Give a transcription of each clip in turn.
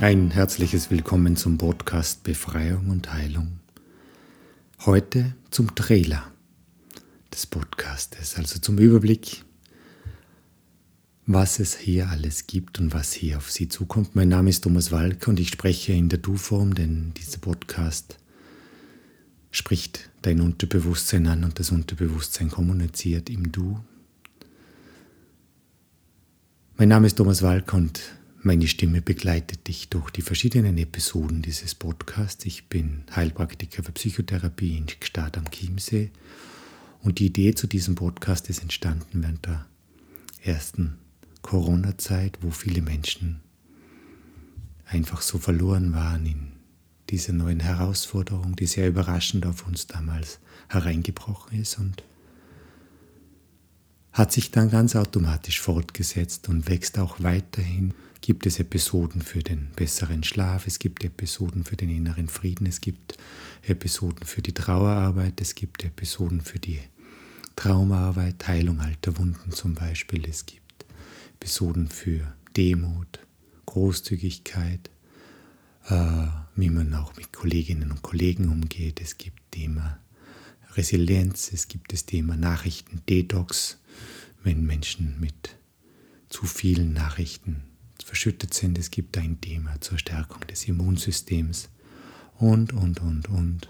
Ein herzliches Willkommen zum Podcast Befreiung und Heilung. Heute zum Trailer des Podcastes, also zum Überblick, was es hier alles gibt und was hier auf Sie zukommt. Mein Name ist Thomas Walker und ich spreche in der Du-Form, denn dieser Podcast spricht dein Unterbewusstsein an und das Unterbewusstsein kommuniziert im Du. Mein Name ist Thomas Walker und meine Stimme begleitet dich durch die verschiedenen Episoden dieses Podcasts. Ich bin Heilpraktiker für Psychotherapie in Gstaad am Chiemsee und die Idee zu diesem Podcast ist entstanden während der ersten Corona-Zeit, wo viele Menschen einfach so verloren waren in dieser neuen Herausforderung, die sehr überraschend auf uns damals hereingebrochen ist und hat sich dann ganz automatisch fortgesetzt und wächst auch weiterhin gibt es Episoden für den besseren Schlaf, es gibt Episoden für den inneren Frieden, es gibt Episoden für die Trauerarbeit, es gibt Episoden für die Traumaarbeit, Heilung alter Wunden zum Beispiel, es gibt Episoden für Demut, Großzügigkeit, äh, wie man auch mit Kolleginnen und Kollegen umgeht, es gibt Thema Resilienz, es gibt das Thema Nachrichten, Detox, wenn Menschen mit zu vielen Nachrichten verschüttet sind. Es gibt ein Thema zur Stärkung des Immunsystems und, und, und, und.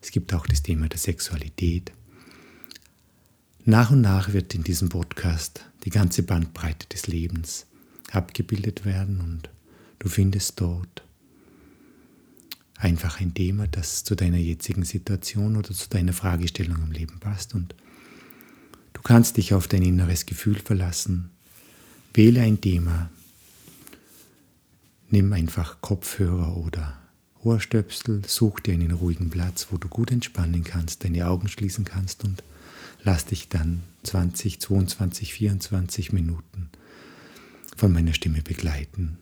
Es gibt auch das Thema der Sexualität. Nach und nach wird in diesem Podcast die ganze Bandbreite des Lebens abgebildet werden und du findest dort einfach ein Thema, das zu deiner jetzigen Situation oder zu deiner Fragestellung im Leben passt und du kannst dich auf dein inneres Gefühl verlassen. Wähle ein Thema, Nimm einfach Kopfhörer oder Ohrstöpsel, such dir einen ruhigen Platz, wo du gut entspannen kannst, deine Augen schließen kannst und lass dich dann 20, 22, 24 Minuten von meiner Stimme begleiten,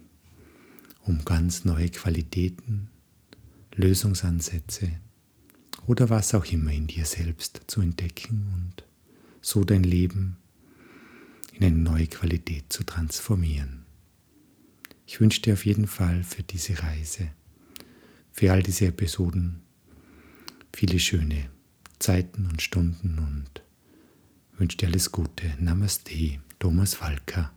um ganz neue Qualitäten, Lösungsansätze oder was auch immer in dir selbst zu entdecken und so dein Leben in eine neue Qualität zu transformieren. Ich wünsche dir auf jeden Fall für diese Reise, für all diese Episoden viele schöne Zeiten und Stunden und wünsche dir alles Gute. Namaste, Thomas Walker.